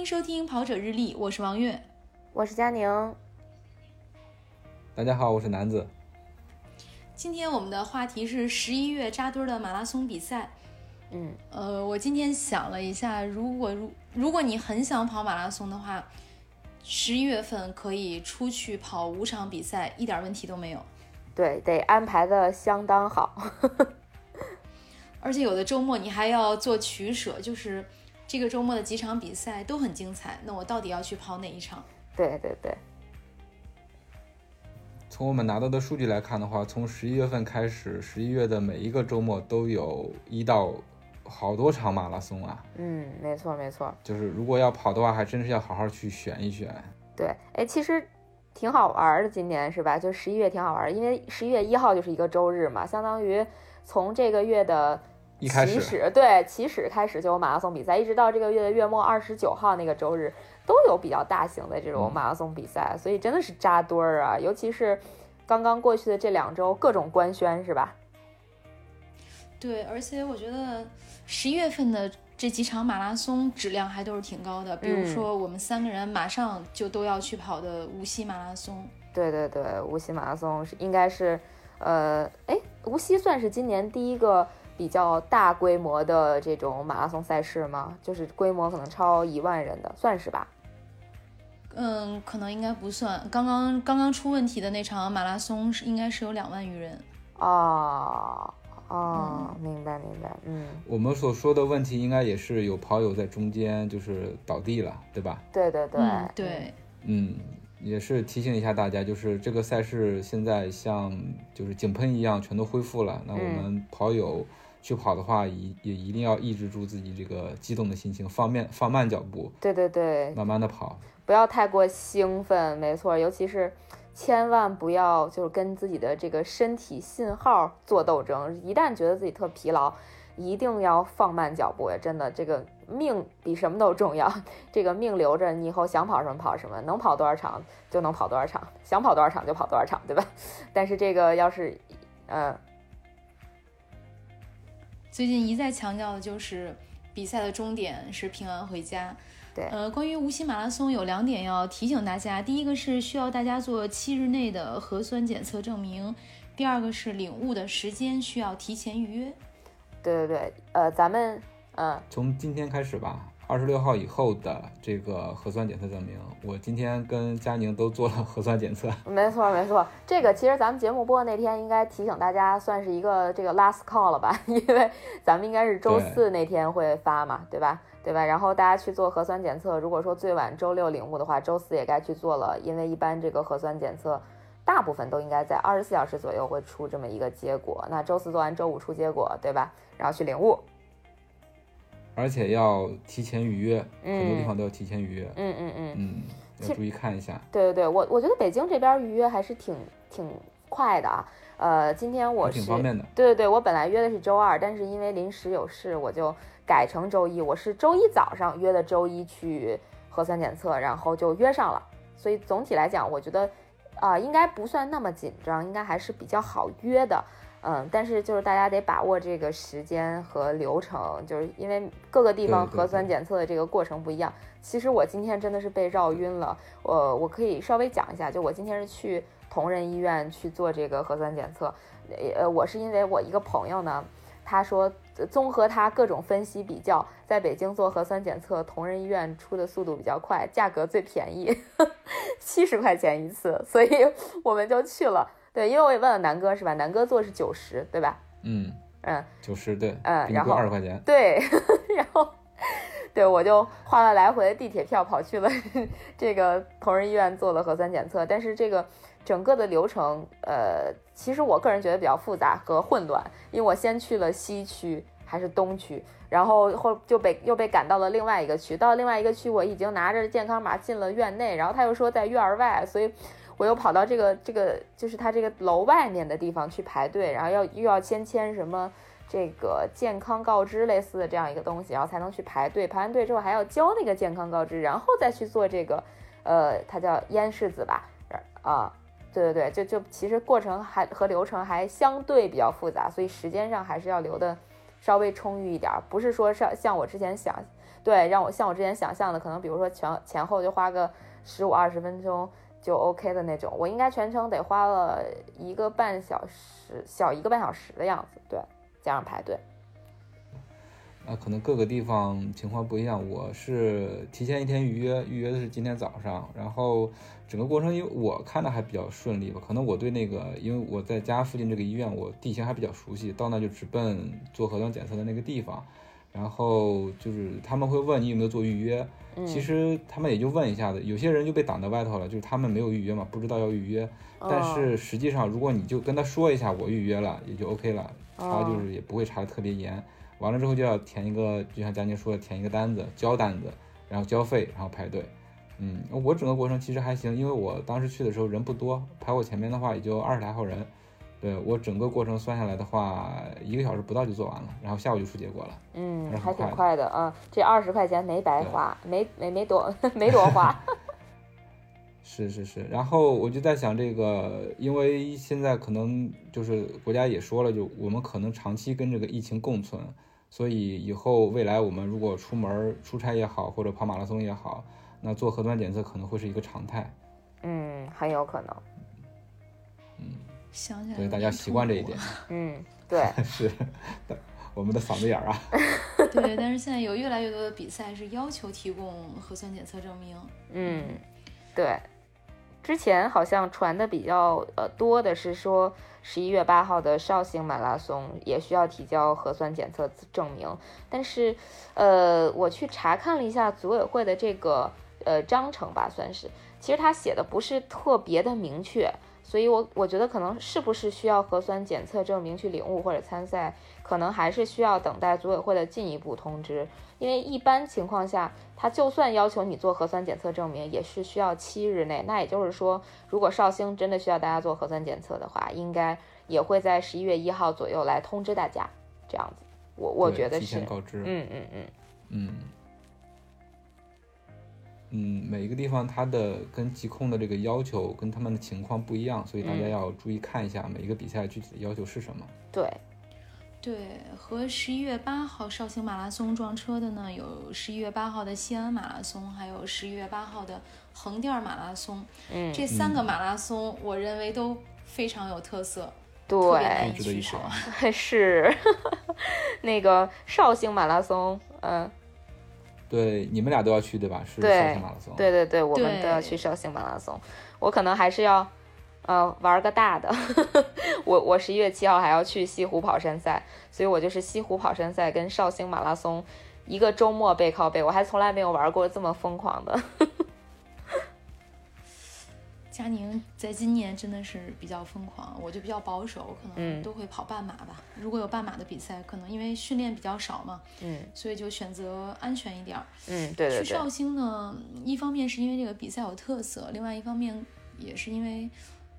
迎收听《跑者日历》，我是王悦，我是佳宁。大家好，我是南子。今天我们的话题是十一月扎堆的马拉松比赛。嗯，呃，我今天想了一下，如果如如果你很想跑马拉松的话，十一月份可以出去跑五场比赛，一点问题都没有。对，得安排的相当好。而且有的周末你还要做取舍，就是这个周末的几场比赛都很精彩，那我到底要去跑哪一场？对对对。从我们拿到的数据来看的话，从十一月份开始，十一月的每一个周末都有一到好多场马拉松啊。嗯，没错没错。就是如果要跑的话，还真是要好好去选一选。对，哎，其实挺好玩的，今年是吧？就十一月挺好玩，因为十一月一号就是一个周日嘛，相当于从这个月的起始，对起始开始就有马拉松比赛，一直到这个月的月末二十九号那个周日。都有比较大型的这种马拉松比赛，所以真的是扎堆儿啊！尤其是刚刚过去的这两周，各种官宣是吧？对，而且我觉得十一月份的这几场马拉松质量还都是挺高的，比如说我们三个人马上就都要去跑的无锡马拉松。对对对，无锡马拉松是应该是，呃，哎，无锡算是今年第一个。比较大规模的这种马拉松赛事吗？就是规模可能超一万人的，算是吧？嗯，可能应该不算。刚刚刚刚出问题的那场马拉松是应该是有两万余人。哦哦，明白明白。嗯，我们所说的问题应该也是有跑友在中间就是倒地了，对吧？对对对对。嗯，也是提醒一下大家，就是这个赛事现在像就是井喷一样全都恢复了，那我们跑友。去跑的话，一也一定要抑制住自己这个激动的心情，放慢放慢脚步。对对对，慢慢的跑，不要太过兴奋。没错，尤其是千万不要就是跟自己的这个身体信号做斗争。一旦觉得自己特疲劳，一定要放慢脚步呀！真的，这个命比什么都重要。这个命留着，你以后想跑什么跑什么，能跑多少场就能跑多少场，想跑多少场就跑多少场，对吧？但是这个要是，嗯。最近一再强调的就是比赛的终点是平安回家。对，呃，关于无锡马拉松有两点要提醒大家：第一个是需要大家做七日内的核酸检测证明；第二个是领物的时间需要提前预约。对对对，呃，咱们呃，从今天开始吧。二十六号以后的这个核酸检测证明，我今天跟佳宁都做了核酸检测。没错没错，这个其实咱们节目播的那天应该提醒大家，算是一个这个 last call 了吧？因为咱们应该是周四那天会发嘛，对吧？对吧？然后大家去做核酸检测，如果说最晚周六领物的话，周四也该去做了，因为一般这个核酸检测大部分都应该在二十四小时左右会出这么一个结果。那周四做完，周五出结果，对吧？然后去领物。而且要提前预约，很多地方都要提前预约。嗯嗯嗯嗯，要注意看一下。对对对，我我觉得北京这边预约还是挺挺快的啊。呃，今天我是挺方便的。对对对，我本来约的是周二，但是因为临时有事，我就改成周一。我是周一早上约的周一去核酸检测，然后就约上了。所以总体来讲，我觉得啊，应该不算那么紧张，应该还是比较好约的。嗯，但是就是大家得把握这个时间和流程，就是因为各个地方核酸检测的这个过程不一样。其实我今天真的是被绕晕了，我我可以稍微讲一下，就我今天是去同仁医院去做这个核酸检测，呃，我是因为我一个朋友呢，他说综合他各种分析比较，在北京做核酸检测，同仁医院出的速度比较快，价格最便宜，七十块钱一次，所以我们就去了。对，因为我也问了南哥，是吧？南哥做是九十，对吧？嗯嗯，九十对，嗯，然后二十块钱，对，然后对我就花了来回的地铁票，跑去了 这个同仁医院做了核酸检测。但是这个整个的流程，呃，其实我个人觉得比较复杂和混乱，因为我先去了西区还是东区，然后后就被又被赶到了另外一个区，到另外一个区我已经拿着健康码进了院内，然后他又说在院外，所以。我又跑到这个这个就是他这个楼外面的地方去排队，然后要又要先签什么这个健康告知类似的这样一个东西，然后才能去排队。排完队之后还要交那个健康告知，然后再去做这个，呃，它叫咽拭子吧？啊，对对对，就就其实过程还和流程还相对比较复杂，所以时间上还是要留的稍微充裕一点，不是说像像我之前想，对，让我像我之前想象的，可能比如说前前后就花个十五二十分钟就 OK 的那种，我应该全程得花了一个半小时，小一个半小时的样子，对，加上排队。啊，可能各个地方情况不一样。我是提前一天预约，预约的是今天早上，然后整个过程因为我看的还比较顺利吧。可能我对那个，因为我在家附近这个医院，我地形还比较熟悉，到那就直奔做核酸检测的那个地方。然后就是他们会问你有没有做预约，其实他们也就问一下子，有些人就被挡在外头了，就是他们没有预约嘛，不知道要预约。但是实际上，如果你就跟他说一下我预约了，也就 OK 了，他就是也不会查的特别严。完了之后就要填一个，就像佳宁说的，填一个单子，交单子，然后交费，然后排队。嗯，我整个过程其实还行，因为我当时去的时候人不多，排我前面的话也就二十来号人。对我整个过程算下来的话，一个小时不到就做完了，然后下午就出结果了。嗯，还挺快的啊，这二十块钱没白花，没没没多 没多花。是是是，然后我就在想这个，因为现在可能就是国家也说了，就我们可能长期跟这个疫情共存。所以以后未来我们如果出门出差也好，或者跑马拉松也好，那做核酸检测可能会是一个常态。嗯，很有可能。嗯，想起来，对大家习惯这一点。嗯，对，是我们的嗓子眼儿啊。对，但是现在有越来越多的比赛是要求提供核酸检测证明。嗯，对。之前好像传的比较呃多的是说。十一月八号的绍兴马拉松也需要提交核酸检测证明，但是，呃，我去查看了一下组委会的这个呃章程吧，算是，其实他写的不是特别的明确，所以我我觉得可能是不是需要核酸检测证明去领物或者参赛，可能还是需要等待组委会的进一步通知，因为一般情况下，他就算要求你做核酸检测证明，也是需要七日内，那也就是说，如果绍兴真的需要大家做核酸检测的话，应该。也会在十一月一号左右来通知大家，这样子，我我觉得是，嗯嗯嗯。嗯嗯，每一个地方它的跟疾控的这个要求跟他们的情况不一样，所以大家要注意看一下每一个比赛具体的要求是什么。对，对，和十一月八号绍兴马拉松撞车的呢，有十一月八号的西安马拉松，还有十一月八号的横店马拉松。嗯，这三个马拉松，我认为都非常有特色。对，是 那个绍兴马拉松，嗯，对，你们俩都要去对吧？是绍兴马拉松，对对对，我们都要去绍兴马拉松。我可能还是要，呃，玩个大的。我我十一月七号还要去西湖跑山赛，所以我就是西湖跑山赛跟绍兴马拉松一个周末背靠背，我还从来没有玩过这么疯狂的。佳宁在今年真的是比较疯狂，我就比较保守，可能都会跑半马吧。如果有半马的比赛，可能因为训练比较少嘛，嗯，所以就选择安全一点儿。嗯，对对对。去绍兴呢，一方面是因为这个比赛有特色，另外一方面也是因为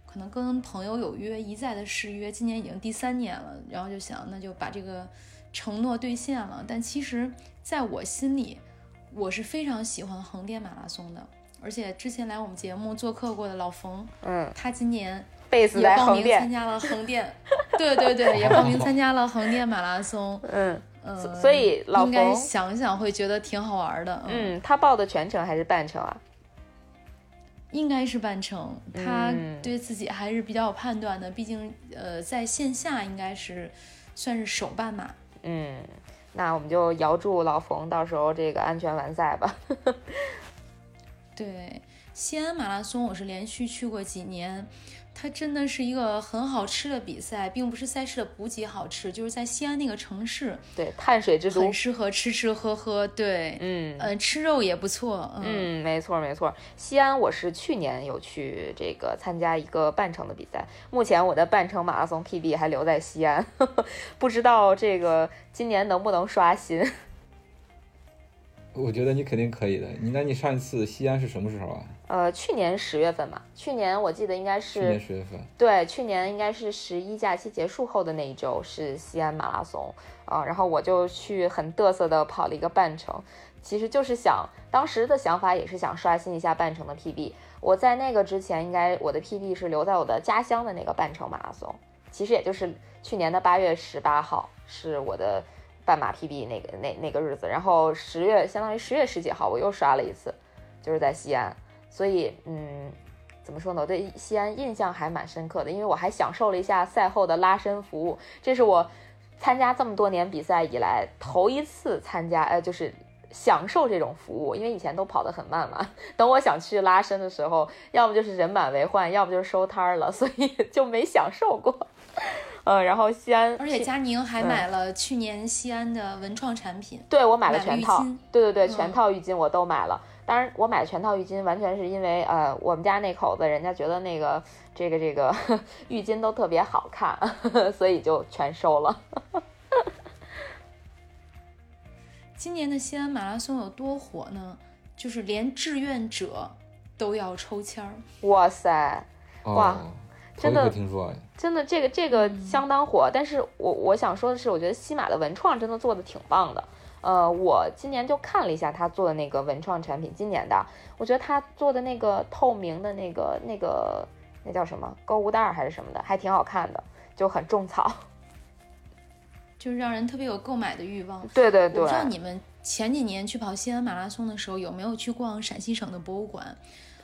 可能跟朋友有约，一再的誓约，今年已经第三年了，然后就想那就把这个承诺兑现了。但其实在我心里，我是非常喜欢横店马拉松的。而且之前来我们节目做客过的老冯，嗯，他今年也报名参加了横店，对对对，也报名参加了横店马拉松，嗯嗯，所以老冯想想会觉得挺好玩的，嗯，他报的全程还是半程啊？应该是半程，他对自己还是比较有判断的，毕竟呃在线下应该是算是首半马，嗯，那我们就遥祝老冯到时候这个安全完赛吧。对，西安马拉松我是连续去过几年，它真的是一个很好吃的比赛，并不是赛事的补给好吃，就是在西安那个城市，对，碳水之都，很适合吃吃喝喝。对，嗯嗯，吃肉也不错。嗯，没错没错。西安我是去年有去这个参加一个半程的比赛，目前我的半程马拉松 PB 还留在西安，呵 呵不知道这个今年能不能刷新。我觉得你肯定可以的。你那你上一次西安是什么时候啊？呃，去年十月份嘛。去年我记得应该是。去年十月份。对，去年应该是十一假期结束后的那一周是西安马拉松啊。然后我就去很嘚瑟的跑了一个半程，其实就是想当时的想法也是想刷新一下半程的 PB。我在那个之前应该我的 PB 是留在我的家乡的那个半程马拉松，其实也就是去年的八月十八号是我的。半马 PB 那个那那个日子，然后十月相当于十月十几号我又刷了一次，就是在西安，所以嗯，怎么说呢？我对西安印象还蛮深刻的，因为我还享受了一下赛后的拉伸服务，这是我参加这么多年比赛以来头一次参加，呃，就是享受这种服务，因为以前都跑得很慢嘛，等我想去拉伸的时候，要么就是人满为患，要么就是收摊儿了，所以就没享受过。呃，然后西安，而且佳宁还买了去年西安的文创产品。对，我买了全套。对对对，全套浴巾我都买了。当然，我买全套浴巾完全是因为呃，我们家那口子人家觉得那个这个这个 浴巾都特别好看，所以就全收了。今年的西安马拉松有多火呢？就是连志愿者都要抽签儿。哇塞，哇！真的听说，真的这个这个相当火，但是我我想说的是，我觉得西马的文创真的做的挺棒的。呃，我今年就看了一下他做的那个文创产品，今年的，我觉得他做的那个透明的那个那个那叫什么购物袋还是什么的，还挺好看的，就很种草，就是让人特别有购买的欲望。对对对，我不知道你们前几年去跑西安马拉松的时候有没有去逛陕西省的博物馆。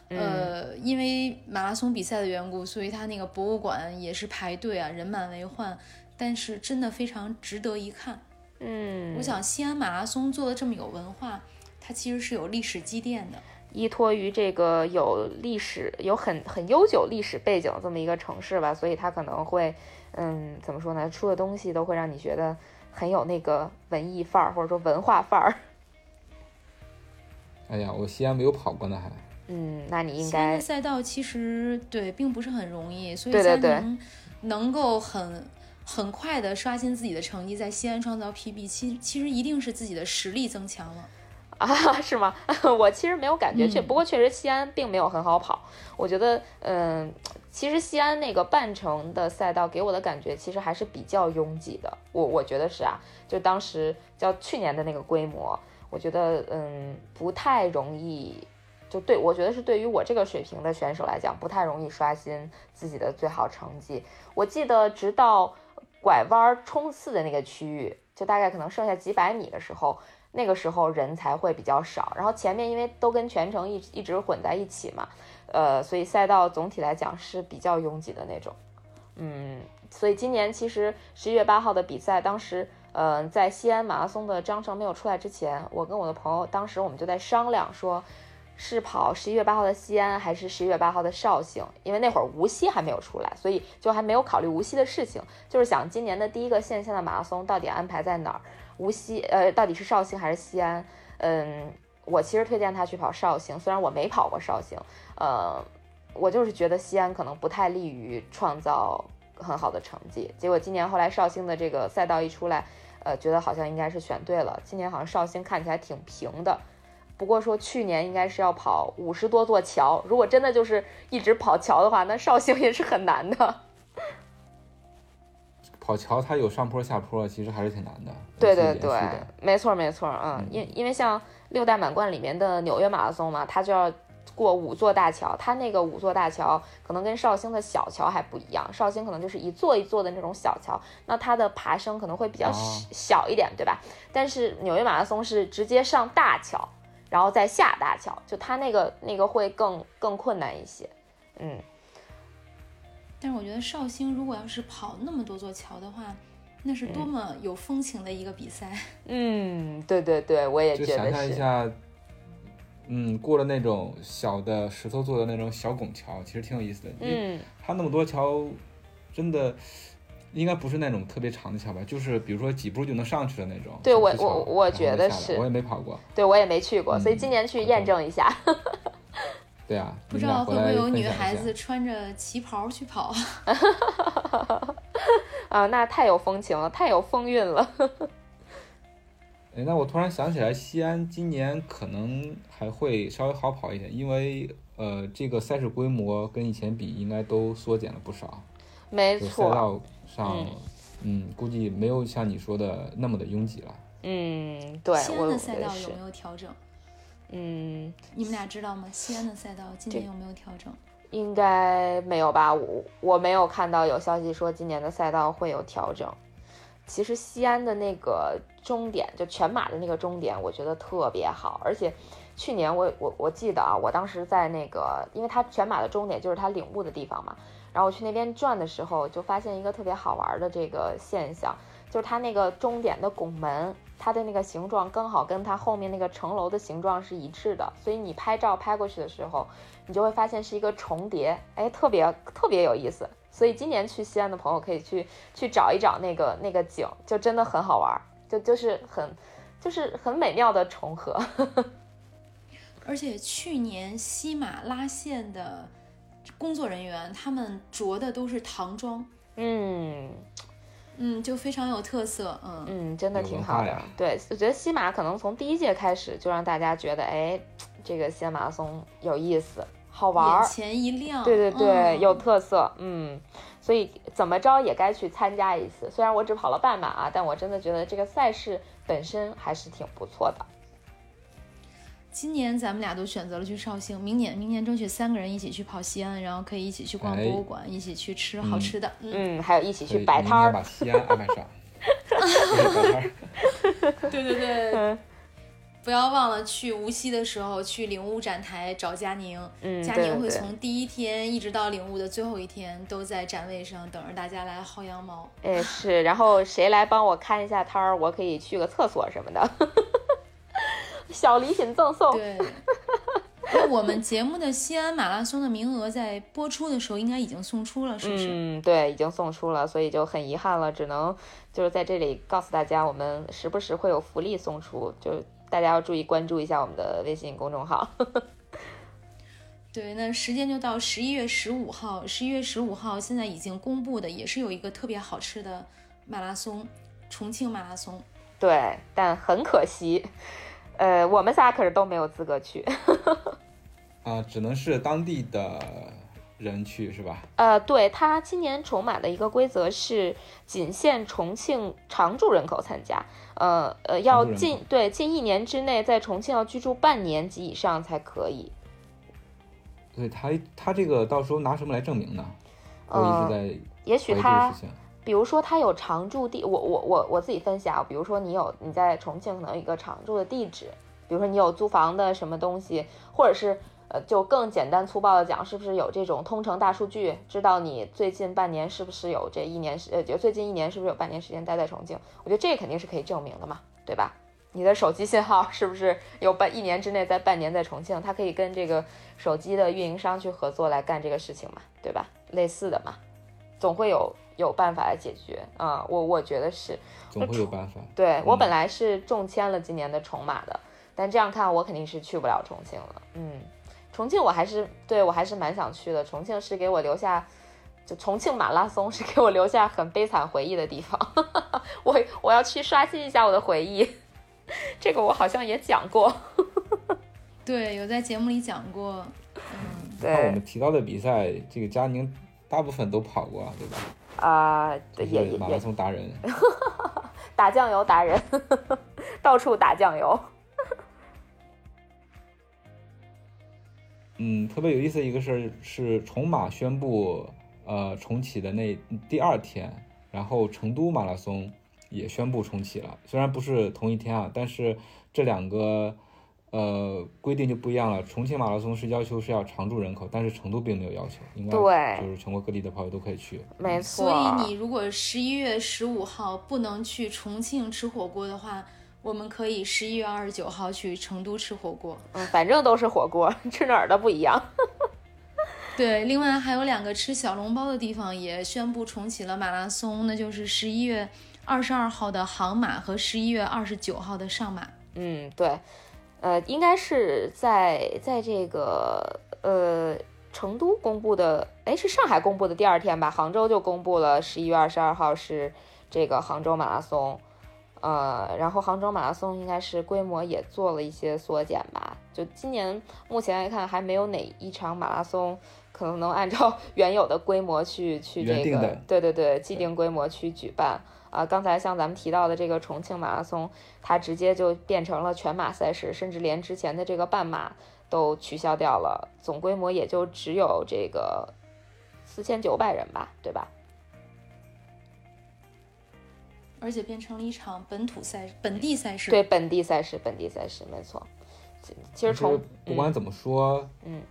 呃，因为马拉松比赛的缘故，所以它那个博物馆也是排队啊，人满为患。但是真的非常值得一看。嗯，我想西安马拉松做的这么有文化，它其实是有历史积淀的。依托于这个有历史、有很很悠久历史背景这么一个城市吧，所以它可能会，嗯，怎么说呢？出的东西都会让你觉得很有那个文艺范儿，或者说文化范儿。哎呀，我西安没有跑过呢，还。嗯，那你应该。赛道其实对，并不是很容易，所以佳宁能够很很快的刷新自己的成绩，在西安创造 PB，其其实一定是自己的实力增强了 啊？是吗？我其实没有感觉，确不过确实西安并没有很好跑。我觉得，嗯，其实西安那个半程的赛道给我的感觉其实还是比较拥挤的。我我觉得是啊，就当时叫去年的那个规模，我觉得嗯不太容易。对我觉得是对于我这个水平的选手来讲，不太容易刷新自己的最好成绩。我记得直到拐弯冲刺的那个区域，就大概可能剩下几百米的时候，那个时候人才会比较少。然后前面因为都跟全程一一直混在一起嘛，呃，所以赛道总体来讲是比较拥挤的那种。嗯，所以今年其实十一月八号的比赛，当时呃在西安马拉松的章程没有出来之前，我跟我的朋友当时我们就在商量说。是跑十一月八号的西安，还是十一月八号的绍兴？因为那会儿无锡还没有出来，所以就还没有考虑无锡的事情。就是想今年的第一个线下的马拉松到底安排在哪儿？无锡，呃，到底是绍兴还是西安？嗯，我其实推荐他去跑绍兴，虽然我没跑过绍兴，呃，我就是觉得西安可能不太利于创造很好的成绩。结果今年后来绍兴的这个赛道一出来，呃，觉得好像应该是选对了。今年好像绍兴看起来挺平的。不过说去年应该是要跑五十多座桥，如果真的就是一直跑桥的话，那绍兴也是很难的。跑桥它有上坡下坡，其实还是挺难的。对对对，没错没错，嗯，因因为像六大满贯里面的纽约马拉松嘛，它就要过五座大桥，它那个五座大桥可能跟绍兴的小桥还不一样，绍兴可能就是一座一座的那种小桥，那它的爬升可能会比较小一点，对吧？但是纽约马拉松是直接上大桥。然后再下大桥，就它那个那个会更更困难一些，嗯。但是我觉得绍兴如果要是跑那么多座桥的话，那是多么有风情的一个比赛。嗯，对对对，我也觉得是。想象一下，嗯，过了那种小的石头做的那种小拱桥，其实挺有意思的。嗯。它那么多桥，真的。应该不是那种特别长的桥吧，就是比如说几步就能上去的那种。对我我我觉得是，我也没跑过。对我也没去过，所以今年去验证一下。对啊，不知道会不会有女孩子穿着旗袍去跑？啊，那太有风情了，太有风韵了。哎，那我突然想起来，西安今年可能还会稍微好跑一点，因为呃，这个赛事规模跟以前比，应该都缩减了不少。没错。上，嗯，估计没有像你说的那么的拥挤了。嗯，对。西安的赛道有没有调整？嗯，你们俩知道吗？西安的赛道今年有没有调整？应该没有吧，我我没有看到有消息说今年的赛道会有调整。其实西安的那个终点，就全马的那个终点，我觉得特别好。而且去年我我我记得啊，我当时在那个，因为它全马的终点就是它领悟的地方嘛，然后我去那边转的时候，就发现一个特别好玩的这个现象，就是它那个终点的拱门，它的那个形状刚好跟它后面那个城楼的形状是一致的，所以你拍照拍过去的时候，你就会发现是一个重叠，哎，特别特别有意思。所以今年去西安的朋友可以去去找一找那个那个景，就真的很好玩，就就是很就是很美妙的重合。而且去年西马拉线的工作人员，他们着的都是唐装，嗯嗯，就非常有特色，嗯嗯，真的挺好的。对，我觉得西马可能从第一届开始就让大家觉得，哎，这个西安马拉松有意思，好玩眼。前一亮，对对对，嗯有特色，嗯，所以怎么着也该去参加一次。虽然我只跑了半马啊，但我真的觉得这个赛事本身还是挺不错的。今年咱们俩都选择了去绍兴，明年明年争取三个人一起去跑西安，然后可以一起去逛博物馆，一起去吃好吃的。嗯，嗯，还有一起去摆摊儿明年把。西安安排上。摆摊儿对对对，嗯不要忘了去无锡的时候去领悟展台找佳宁，嗯，佳宁会从第一天一直到领悟的最后一天都在展位上等着大家来薅羊毛。哎是，然后谁来帮我看一下摊儿，我可以去个厕所什么的，小礼品赠送。对。那我们节目的西安马拉松的名额在播出的时候应该已经送出了，是不是？嗯，对，已经送出了，所以就很遗憾了，只能就是在这里告诉大家，我们时不时会有福利送出，就大家要注意关注一下我们的微信公众号。对，那时间就到十一月十五号。十一月十五号现在已经公布的，也是有一个特别好吃的马拉松，重庆马拉松。对，但很可惜，呃，我们仨可是都没有资格去。啊，只能是当地的人去是吧？呃，对他今年重马的一个规则是仅限重庆常住人口参加，呃呃，要近对近一年之内在重庆要居住半年及以上才可以。对他他这个到时候拿什么来证明呢？我一直在也许他。比如说他有常住地，我我我我自己分析啊，比如说你有你在重庆可能一个常住的地址，比如说你有租房的什么东西，或者是呃就更简单粗暴的讲，是不是有这种通城大数据，知道你最近半年是不是有这一年时呃就最近一年是不是有半年时间待在重庆？我觉得这肯定是可以证明的嘛，对吧？你的手机信号是不是有半一年之内在半年在重庆？它可以跟这个手机的运营商去合作来干这个事情嘛，对吧？类似的嘛，总会有有办法来解决啊、我我觉得是。总会有办法。对我嗯本来是中签了今年的重马的，但这样看我肯定是去不了重庆了。嗯，重庆我还是对我还是蛮想去的。重庆是给我留下，就重庆马拉松是给我留下很悲惨回忆的地方。我我要去刷新一下我的回忆，这个我好像也讲过。对，有在节目里讲过。嗯，对看我们提到的比赛，这个佳宁大部分都跑过，对吧？啊、对就也也马拉松达人。打酱油达人，到处打酱油。嗯，特别有意思的一个事儿是重马宣布呃重启的那第二天，然后成都马拉松也宣布重启了。虽然不是同一天啊，但是这两个呃规定就不一样了。重庆马拉松是要求是要常住人口，但是成都并没有要求，应该对就是全国各地的朋友都可以去。没错，所以你如果十一月十五号不能去重庆吃火锅的话，我们可以十一月二十九号去成都吃火锅。嗯，反正都是火锅，吃哪儿的不一样。对，另外还有两个吃小笼包的地方也宣布重启了马拉松，那就是十一月二十二号的杭马和十一月二十九号的上马。嗯，对，呃，应该是在在这个呃成都公布的，哎，是上海公布的第二天吧？杭州就公布了十一月二十二号是这个杭州马拉松，呃，然后杭州马拉松应该是规模也做了一些缩减吧？就今年目前来看，还没有哪一场马拉松可能能按照 原有的规模去去这个对对对，既定规模去举办。啊，刚才像咱们提到的这个重庆马拉松，它直接就变成了全马赛事，甚至连之前的这个半马都取消掉了，总规模也就只有这个四千九百人吧，对吧？而且变成了一场本土赛、本地赛事。对，本地赛事，本地赛事，没错。其其实从不管怎么说，嗯嗯，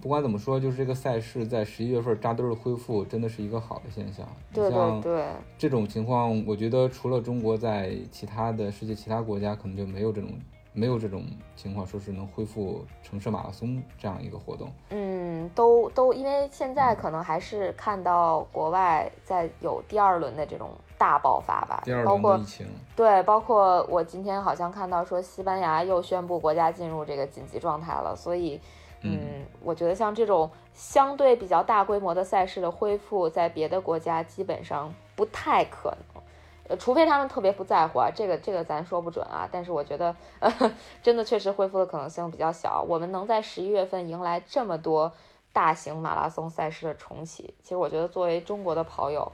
不管怎么说，就是这个赛事在十一月份扎堆的恢复，真的是一个好的现象。对对对，这种情况，我觉得除了中国，在其他的世界其他国家可能就没有这种没有这种情况，说是能恢复城市马拉松这样一个活动。嗯，都都因为现在可能还是看到国外在有第二轮的这种。大爆发吧，包括对，包括我今天好像看到说西班牙又宣布国家进入这个紧急状态了，所以，嗯，我觉得像这种相对比较大规模的赛事的恢复，在别的国家基本上不太可能，呃，除非他们特别不在乎啊，这个这个咱说不准啊，但是我觉得 真的确实恢复的可能性比较小。我们能在十一月份迎来这么多大型马拉松赛事的重启，其实我觉得作为中国的跑友。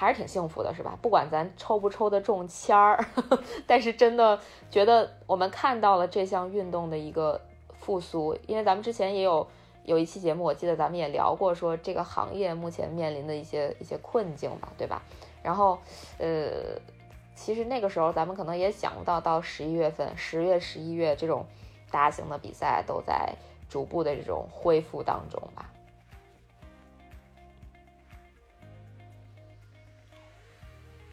还是挺幸福的，是吧？不管咱抽不抽得中签儿，但是真的觉得我们看到了这项运动的一个复苏。因为咱们之前也有有一期节目，我记得咱们也聊过，说这个行业目前面临的一些一些困境吧，对吧？然后，呃，其实那个时候咱们可能也想不到，到十一月份、十月、十一月这种大型的比赛都在逐步的这种恢复当中吧。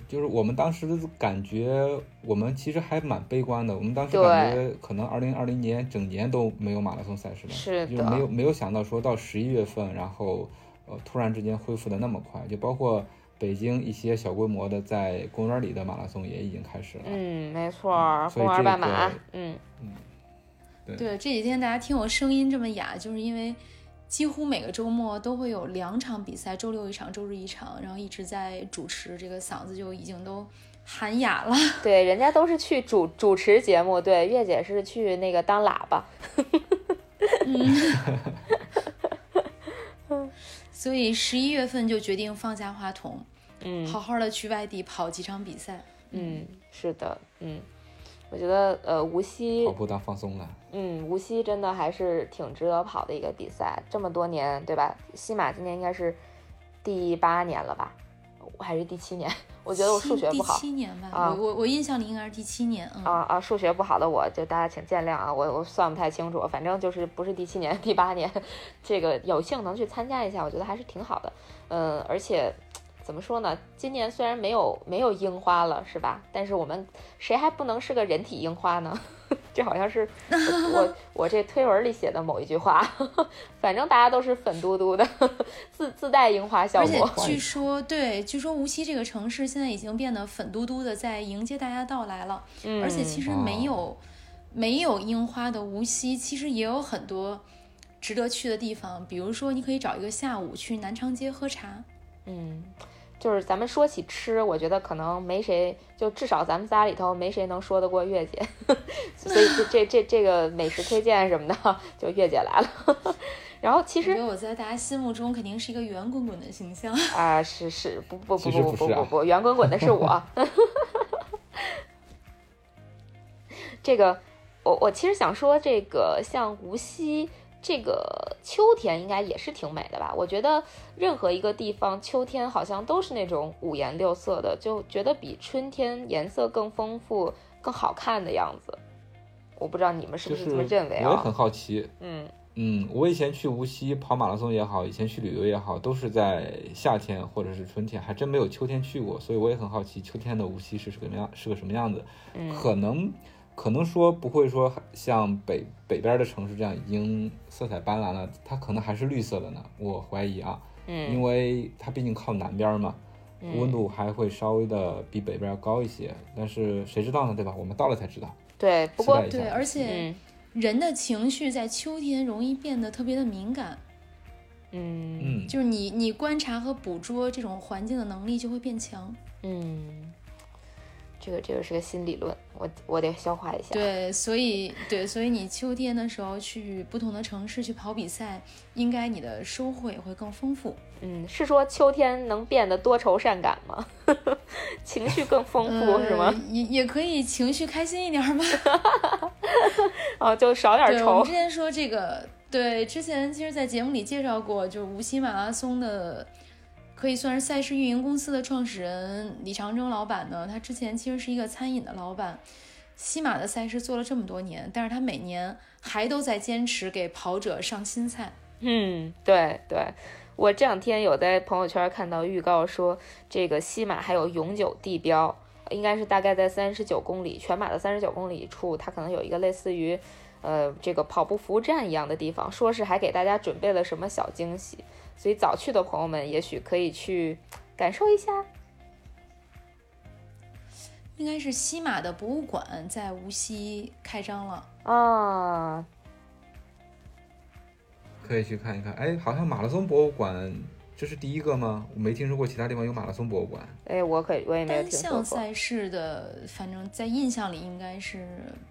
就是我们当时感觉，我们其实还蛮悲观的。我们当时感觉可能二零二零年整年都没有马拉松赛事了，是的，就没有没有想到说到十一月份，然后呃突然之间恢复的那么快。就包括北京一些小规模的在公园里的马拉松也已经开始了。嗯，没错，公园半马。嗯嗯，对对，这几天大家听我声音这么哑，就是因为。几乎每个周末都会有两场比赛，周六一场，周日一场，然后一直在主持，这个嗓子就已经都喊哑了。对，人家都是去主主持节目，对，月姐是去那个当喇叭。嗯所以十一月份就决定放下话筒，嗯，好好的去外地跑几场比赛。嗯，是的，嗯。我觉得，呃，无锡跑步当放松了。嗯，无锡真的还是挺值得跑的一个比赛。这么多年，对吧？西马今年应该是第八年了吧，还是第七年？我觉得我数学不好。第七年吧。啊，我我印象里应该是第七年。啊啊，数学不好的我就大家请见谅啊，我我算不太清楚，反正就是不是第七年，第八年。这个有幸能去参加一下，我觉得还是挺好的。嗯，而且。怎么说呢？今年虽然没有没有樱花了，是吧？但是我们谁还不能是个人体樱花呢？这好像是我 我这推文里写的某一句话。反正大家都是粉嘟嘟的，自自带樱花效果。而且据说，对，据说无锡这个城市现在已经变得粉嘟嘟的，在迎接大家到来了。嗯。而且其实没有没有樱花的无锡，其实也有很多值得去的地方。比如说，你可以找一个下午去南昌街喝茶。嗯。就是咱们说起吃，我觉得可能没谁，就至少咱们仨里头没谁能说得过月姐，所以这这这这个美食推荐什么的，就月姐来了。然后其实我在大家心目中肯定是一个圆滚滚的形象啊，是是不不不不不不不，圆滚滚的是我。这个我我其实想说，这个像无锡。这个秋天应该也是挺美的吧？我觉得任何一个地方秋天好像都是那种五颜六色的，就觉得比春天颜色更丰富、更好看的样子。我不知道你们是不是这么认为啊？我也很好奇。嗯嗯，我以前去无锡跑马拉松也好，以前去旅游也好，都是在夏天或者是春天，还真没有秋天去过，所以我也很好奇秋天的无锡是什么样，是个什么样子？可能。可能说不会说像北北边的城市这样已经色彩斑斓了，它可能还是绿色的呢。我怀疑啊，嗯，因为它毕竟靠南边嘛，温度还会稍微的比北边要高一些。但是谁知道呢，对吧？我们到了才知道。对，不过对，而且人的情绪在秋天容易变得特别的敏感。嗯嗯，就是你你观察和捕捉这种环境的能力就会变强。嗯。这个这个是个新理论，我我得消化一下。对，所以对，所以你秋天的时候去不同的城市去跑比赛，应该你的收获也会更丰富。嗯，是说秋天能变得多愁善感吗？情绪更丰富是吗？也也可以情绪开心一点吧。哦，就少点愁。我们之前说这个，对，之前其实，在节目里介绍过，就是无锡马拉松的。可以算是赛事运营公司的创始人李长征老板呢，他之前其实是一个餐饮的老板。西马的赛事做了这么多年，但是他每年还都在坚持给跑者上新菜。嗯，对对，我这两天有在朋友圈看到预告说，这个西马还有永久地标，应该是大概在三十九公里全马的三十九公里处，它可能有一个类似于，呃，这个跑步服务站一样的地方，说是还给大家准备了什么小惊喜，所以早去的朋友们也许可以去感受一下。应该是西马的博物馆在无锡开张了啊，可以去看一看。哎，好像马拉松博物馆这是第一个吗？我没听说过其他地方有马拉松博物馆。哎，我可，我也没有单项赛事的，反正在印象里应该是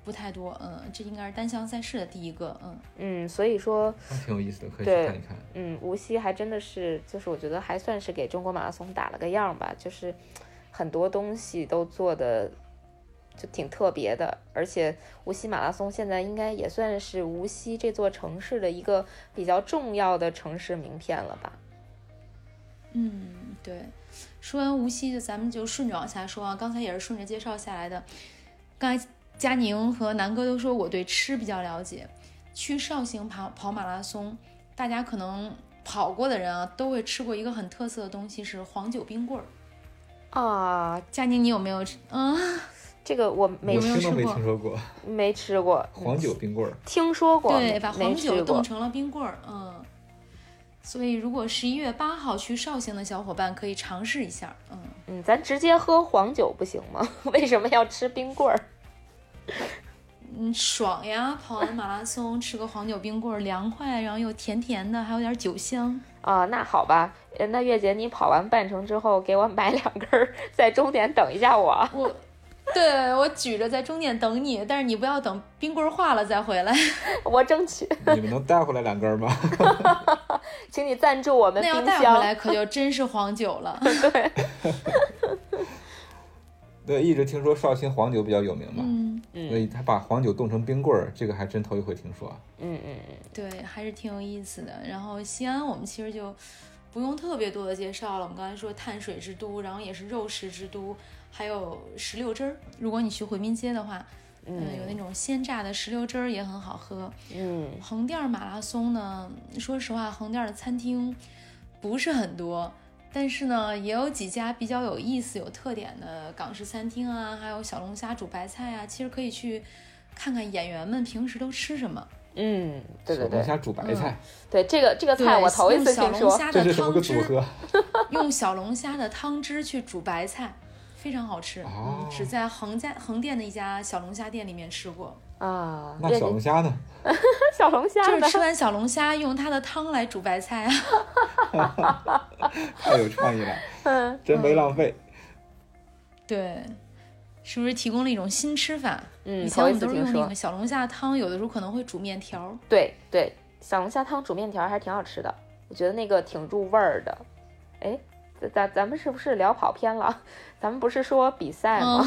不太多。嗯，这应该是单项赛事的第一个。嗯嗯，所以说挺有意思的，可以去看一看。嗯，无锡还真的是，就是我觉得还算是给中国马拉松打了个样吧，就是。很多东西都做的就挺特别的，而且无锡马拉松现在应该也算是无锡这座城市的一个比较重要的城市名片了吧？嗯，对。说完无锡，就咱们就顺着往下说啊。刚才也是顺着介绍下来的。刚才佳宁和南哥都说我对吃比较了解。去绍兴跑跑马拉松，大家可能跑过的人啊，都会吃过一个很特色的东西，是黄酒冰棍儿。啊，佳宁，你有没有吃？嗯，这个我没没有吃过，没吃过黄酒冰棍儿。听说过，对，把黄酒冻成了冰棍儿。嗯，所以如果十一月八号去绍兴的小伙伴可以尝试一下。嗯嗯，咱直接喝黄酒不行吗？为什么要吃冰棍儿？嗯，爽呀！跑完马拉松吃个黄酒冰棍儿，凉快，然后又甜甜的，还有点酒香。啊，那好吧，那月姐你跑完半程之后，给我买两根，在终点等一下我。我，对我举着在终点等你，但是你不要等冰棍化了再回来。我争取。你们能带回来两根吗？请你赞助我们冰箱。那要带回来可就真是黄酒了。对。对，一直听说绍兴黄酒比较有名嘛，嗯嗯，所以他把黄酒冻成冰棍儿，这个还真头一回听说。嗯嗯嗯，对，还是挺有意思的。然后西安我们其实就不用特别多的介绍了，我们刚才说碳水之都，然后也是肉食之都，还有石榴汁儿。如果你去回民街的话，嗯，有那种鲜榨的石榴汁儿也很好喝。嗯，横店马拉松呢，说实话，横店的餐厅不是很多。但是呢，也有几家比较有意思、有特点的港式餐厅啊，还有小龙虾煮白菜啊，其实可以去看看演员们平时都吃什么。嗯，对对对，小龙虾煮白菜，对这个这个菜我头一次听说，这是什么个组合？用小龙虾的汤汁去煮白菜，非常好吃。哦，只在横家横店的一家小龙虾店里面吃过。啊，那小龙虾呢？小龙虾就是吃完小龙虾，用它的汤来煮白菜啊！太有创意了，嗯，真没浪费。对，是不是提供了一种新吃法？嗯，以前我们都是用那个小龙虾汤，有的时候可能会煮面条。对对，小龙虾汤煮面条还是挺好吃的，我觉得那个挺入味儿的。哎。咱咱们是不是聊跑偏了？咱们不是说比赛吗？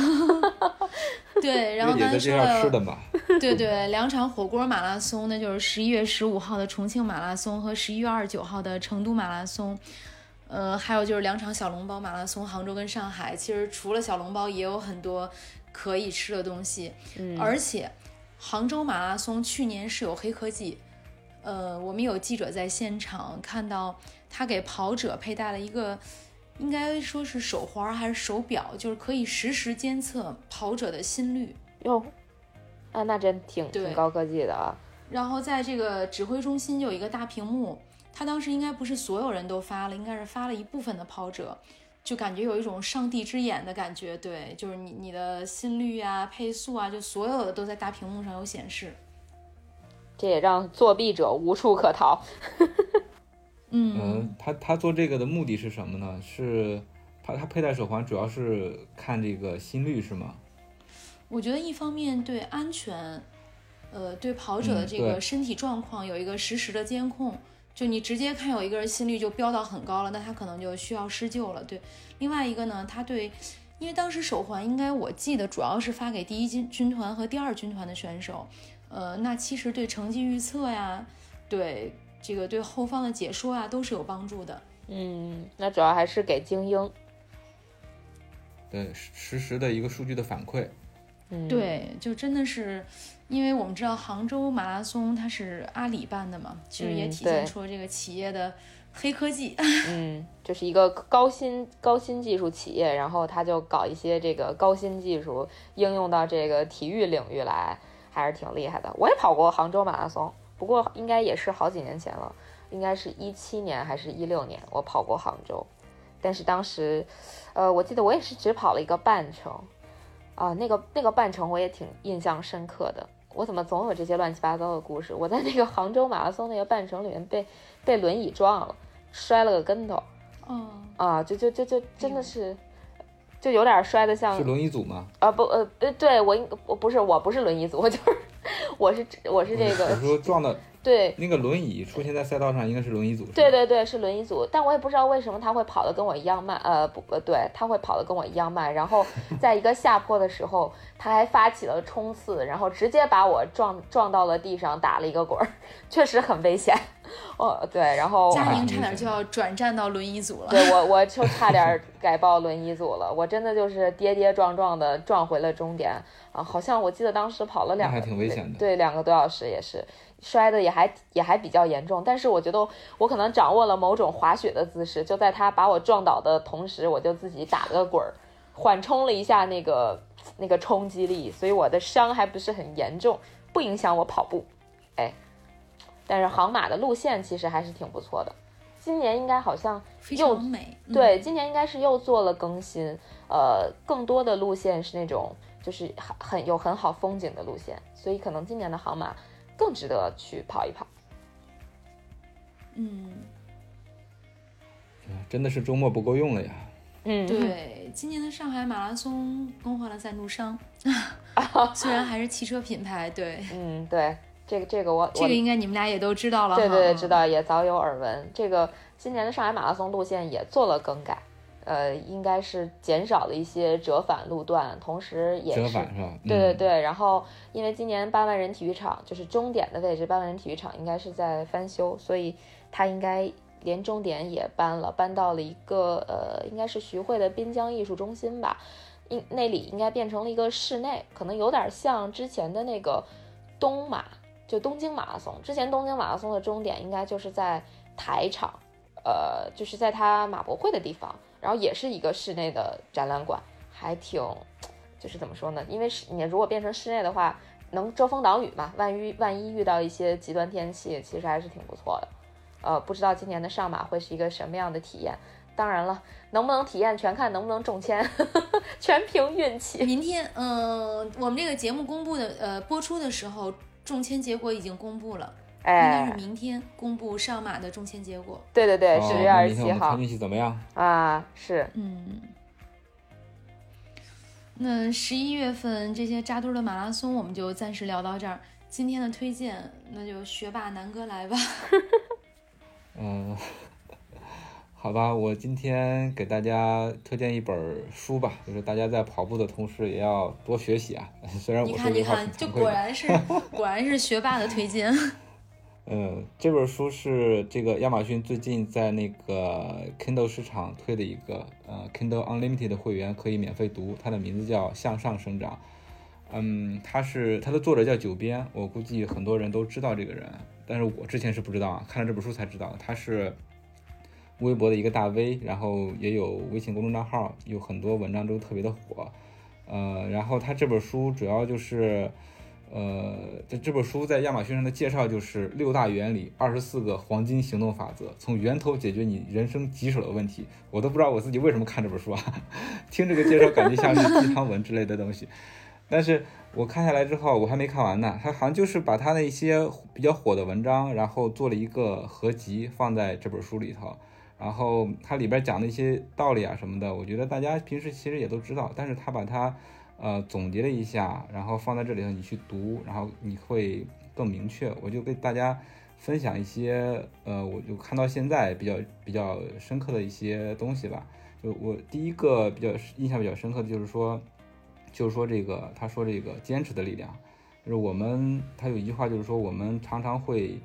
对，然后刚才说了，对对，两场火锅马拉松，那就是十一月十五号的重庆马拉松和十一月二十九号的成都马拉松。呃，还有就是两场小笼包马拉松，杭州跟上海。其实除了小笼包，也有很多可以吃的东西。嗯，而且杭州马拉松去年是有黑科技。呃，我们有记者在现场看到，他给跑者佩戴了一个。应该说是手环还是手表，就是可以实时监测跑者的心率哟。啊，那真挺挺高科技的啊。然后在这个指挥中心有一个大屏幕，他当时应该不是所有人都发了，应该是发了一部分的跑者，就感觉有一种上帝之眼的感觉。对，就是你你的心率啊、配速啊，就所有的都在大屏幕上有显示。这也让作弊者无处可逃。嗯，他他做这个的目的是什么呢？是他他佩戴手环主要是看这个心率是吗？我觉得一方面对安全，呃，对跑者的这个身体状况有一个实时的监控。就你直接看有一个人心率就飙到很高了，那他可能就需要施救了。对，另外一个呢，他对，因为当时手环应该我记得主要是发给第一军军团和第二军团的选手，呃，那其实对成绩预测呀，对。这个对后方的解说啊都是有帮助的。嗯，那主要还是给精英。对，实时的一个数据的反馈。嗯，对，就真的是，因为我们知道杭州马拉松它是阿里办的嘛，其实也嗯体现出了这个企业的黑科技。嗯，就是一个高新高新技术企业，然后他就搞一些这个高新技术应用到这个体育领域来，还是挺厉害的。我也跑过杭州马拉松，不过应该也是好几年前了，应该是一七年还是一六年，我跑过杭州，但是当时，呃，我记得我也是只跑了一个半程，啊，那个那个半程我也挺印象深刻的。我怎么总有这些乱七八糟的故事？我在那个杭州马拉松那个半程里面被被轮椅撞了，摔了个跟头。嗯，啊，就就就就真的是，就有点摔得像是轮椅组吗？啊不呃呃，对我应我不是我不是轮椅组，我就是 我是我是这个对那个轮椅出现在赛道上，应该是轮椅组。对对对是轮椅组，但我也不知道为什么他会跑得跟我一样慢，呃不呃对他会跑得跟我一样慢，然后 在一个下坡的时候，他还发起了冲刺，然后直接把我撞撞到了地上，打了一个滚儿，确实很危险。哦对，然后佳宁差点就要转战到轮椅组了。对我，我就差点儿改报轮椅组了，我真的就是跌跌撞撞的撞回了终点啊！好像我记得当时跑了两个，那还挺危险的对，两个多小时也是摔的也还也还比较严重，但是我觉得我可能掌握了某种滑雪的姿势，就在他把我撞倒的同时，我就自己打了个滚儿，缓冲了一下那个那个冲击力，所以我的伤还不是很严重，不影响我跑步。哎，但是杭马的路线其实还是挺不错的，今年应该好像非又常美。嗯对，今年应该是又做了更新，呃，更多的路线是那种就是很很有很好风景的路线，所以可能今年的杭马更值得去跑一跑。嗯，真的是周末不够用了呀。嗯，对，今年的上海马拉松更换了赞助商，虽然还是汽车品牌，对，嗯，对，这个这个我我这个应该你们俩也都知道了哈。对对对知道，也早有耳闻。这个今年的上海马拉松路线也做了更改，呃，应该是减少了一些折返路段，同时也折是返是吧？嗯，对对对，然后因为今年八万人体育场就是终点的位置，八万人体育场应该是在翻修，所以它应该连终点也搬了，搬到了一个呃，应该是徐汇的滨江艺术中心吧，应那里应该变成了一个室内，可能有点像之前的那个东马，就东京马拉松，之前东京马拉松的终点应该就是在台场，呃，就是在它马博会的地方，然后也是一个室内的展览馆，还挺。就是怎么说呢？因为是你如果变成室内的话，能遮风挡雨嘛。万一万一遇到一些极端天气，其实还是挺不错的。呃，不知道今年的上马会是一个什么样的体验。当然了，能不能体验全看能不能中签，全凭运气。明天，嗯、我们这个节目公布的，呃，播出的时候，中签结果已经公布了，应该是哎，明天公布上马的中签结果。对对对，哦十月二十七号天我们看运气怎么样？啊，是，嗯，那十一月份这些扎堆儿的马拉松，我们就暂时聊到这儿。今天的推荐，那就学霸南哥来吧。嗯，好吧，我今天给大家推荐一本书吧，就是大家在跑步的同时也要多学习啊。虽然你看，我说这话你看，就。果然是果然是学霸的推荐。嗯，这本书是这个亚马逊最近在那个 Kindle 市场推的一个呃 Kindle Unlimited 的会员可以免费读，它的名字叫《向上生长》。嗯，它是它的作者叫九边，我估计很多人都知道这个人，但是我之前是不知道啊，看了这本书才知道，他是微博的一个大 V，然后也有微信公众账号，有很多文章都特别的火。呃，然后他这本书主要就是。呃，这这本书在亚马逊上的介绍就是六大原理，二十四个黄金行动法则，从源头解决你人生棘手的问题。我都不知道我自己为什么看这本书啊，听这个介绍感觉像是鸡汤文之类的东西。但是我看下来之后，我还没看完呢。他好像就是把他的一些比较火的文章，然后做了一个合集放在这本书里头。然后它里边讲的一些道理啊什么的，我觉得大家平时其实也都知道，但是他把它呃总结了一下，然后放在这里头你去读，然后你会更明确。我就给大家分享一些呃，我就看到现在比较比较深刻的一些东西吧。就我第一个比较印象比较深刻的就是说，就是说这个他说这个坚持的力量，就是我们他有一句话就是说我们常常会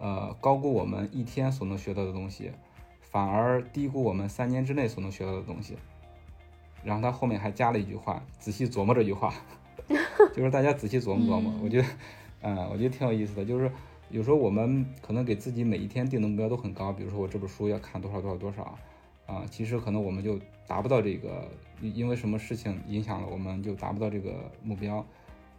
呃高估我们一天所能学到的东西。反而低估我们三年之内所能学到的东西。然后他后面还加了一句话，仔细琢磨这句话，就是大家仔细琢磨琢磨，我觉得，嗯，我觉得挺有意思的。就是有时候我们可能给自己每一天定的目标都很高，比如说我这本书要看多少多少多少，啊，其实可能我们就达不到这个，因为什么事情影响了，我们就达不到这个目标，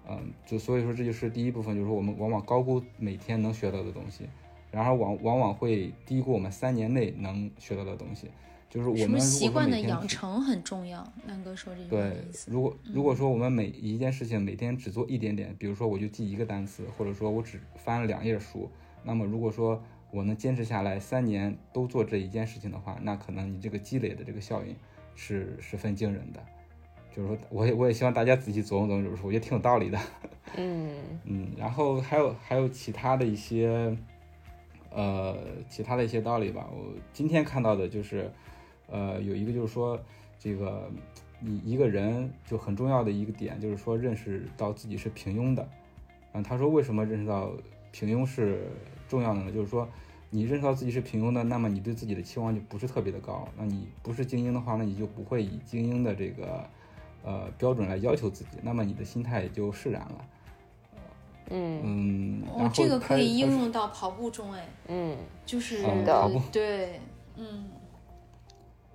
嗯，就所以说这就是第一部分，就是说我们往往高估每天能学到的东西，然后往往往会低估我们三年内能学到的东西。就是我们习惯的养成很重要，南哥说这句对，如果如果说我们每一件事情每天只做一点点，比如说我就记一个单词，或者说我只翻了两页书，那么如果说我能坚持下来三年都做这一件事情的话，那可能你这个积累的这个效应是十分惊人的。就是说，我也我也希望大家仔细琢磨琢磨，就是我觉得挺有道理的。嗯嗯，然后还有还有其他的一些呃其他的一些道理吧。我今天看到的就是。呃，有一个就是说，这个你一个人就很重要的一个点，就是说认识到自己是平庸的。嗯，他说为什么认识到平庸是重要的呢？就是说你认识到自己是平庸的，那么你对自己的期望就不是特别的高。那你不是精英的话，那你就不会以精英的这个呃标准来要求自己，那么你的心态也就释然了。嗯嗯，哦，这个可以应用到跑步中哎。嗯，就是跑步对，嗯。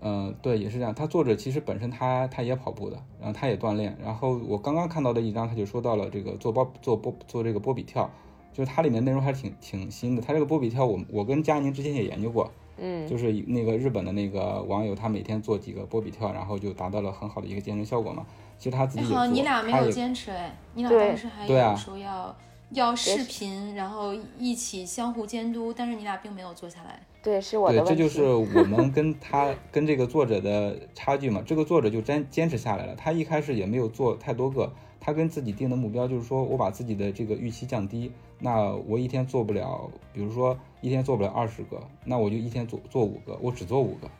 嗯，对，也是这样。他作者其实本身他他也跑步的，然后他也锻炼。然后我刚刚看到的一章，他就说到了这个做波做波做这个波比跳，就是它里面内容还是挺挺新的。他这个波比跳，我我跟佳宁之前也研究过，嗯，就是那个日本的那个网友，他每天做几个波比跳，然后就达到了很好的一个健身效果嘛。其实他自己也做，你俩没有坚持哎，你俩当时还有说要要视频，然后一起相互监督，但是你俩并没有做下来。对，是我的对，这就是我们跟他跟这个作者的差距嘛。这个作者就坚坚持下来了，他一开始也没有做太多个，他跟自己定的目标就是说我把自己的这个预期降低，那我一天做不了，比如说一天做不了二十个，那我就一天做做五个，我只做五个。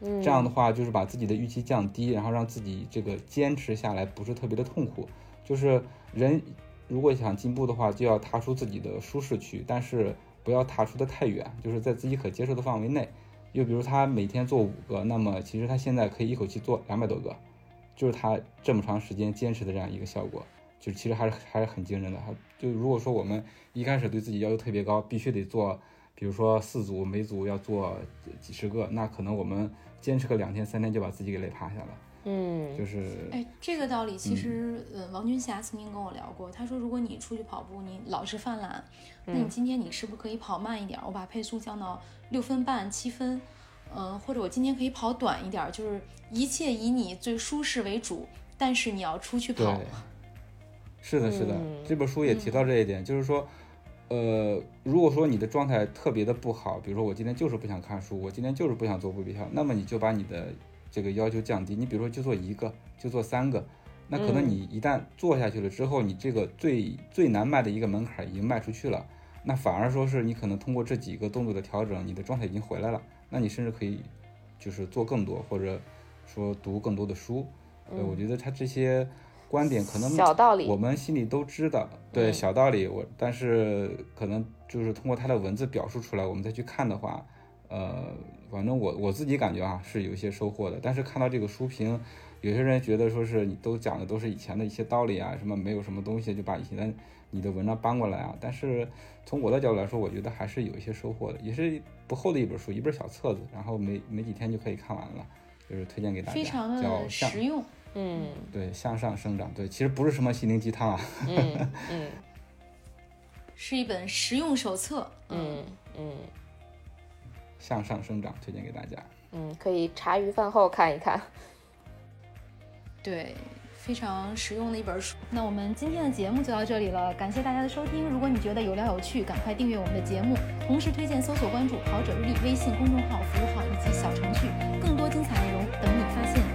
嗯，这样的话就是把自己的预期降低，然后让自己这个坚持下来不是特别的痛苦。就是人如果想进步的话，就要踏出自己的舒适区，但是。不要踏出的太远，就是在自己可接受的范围内。又比如他每天做五个，那么其实他现在可以一口气做两百多个，就是他这么长时间坚持的这样一个效果，就其实还是还是很惊人的。就如果说我们一开始对自己要求特别高，必须得做，比如说四组，每组要做几十个，那可能我们坚持个两天三天就把自己给累趴下了。嗯，就是哎，这个道理其实，呃，王军霞曾经跟我聊过。他说，如果你出去跑步，你老是犯懒，那你今天你是不是可以跑慢一点？我把配速降到六分半、七分，嗯，或者我今天可以跑短一点，就是一切以你最舒适为主。但是你要出去跑。是的，是的，这本书也提到这一点，就是说，呃，如果说你的状态特别的不好，比如说我今天就是不想看书，我今天就是不想做步比跳，那么你就把你的。这个要求降低，你比如说就做一个，就做三个，那可能你一旦做下去了之后，你这个最最难迈的一个门槛已经迈出去了，那反而说是你可能通过这几个动作的调整，你的状态已经回来了，那你甚至可以就是做更多，或者说读更多的书。对，我觉得他这些观点可能小道理，我们心里都知道，对小道理，我但是可能就是通过他的文字表述出来，我们再去看的话，呃。反正我我自己感觉啊是有一些收获的，但是看到这个书评，有些人觉得说是你都讲的都是以前的一些道理啊，什么没有什么东西就把以前的你的文章搬过来啊。但是从我的角度来说，我觉得还是有一些收获的，也是不厚的一本书，一本小册子，然后没没几天就可以看完了，就是推荐给大家。非常的实用，嗯，对，向上生长，对，其实不是什么心灵鸡汤啊，嗯嗯，是一本实用手册，嗯嗯。向上生长推荐给大家。嗯，可以茶余饭后看一看。对，非常实用的一本书。那我们今天的节目就到这里了，感谢大家的收听。如果你觉得有料有趣，赶快订阅我们的节目，同时推荐搜索关注跑者日历微信公众号、服务号以及小程序，更多精彩内容等你发现。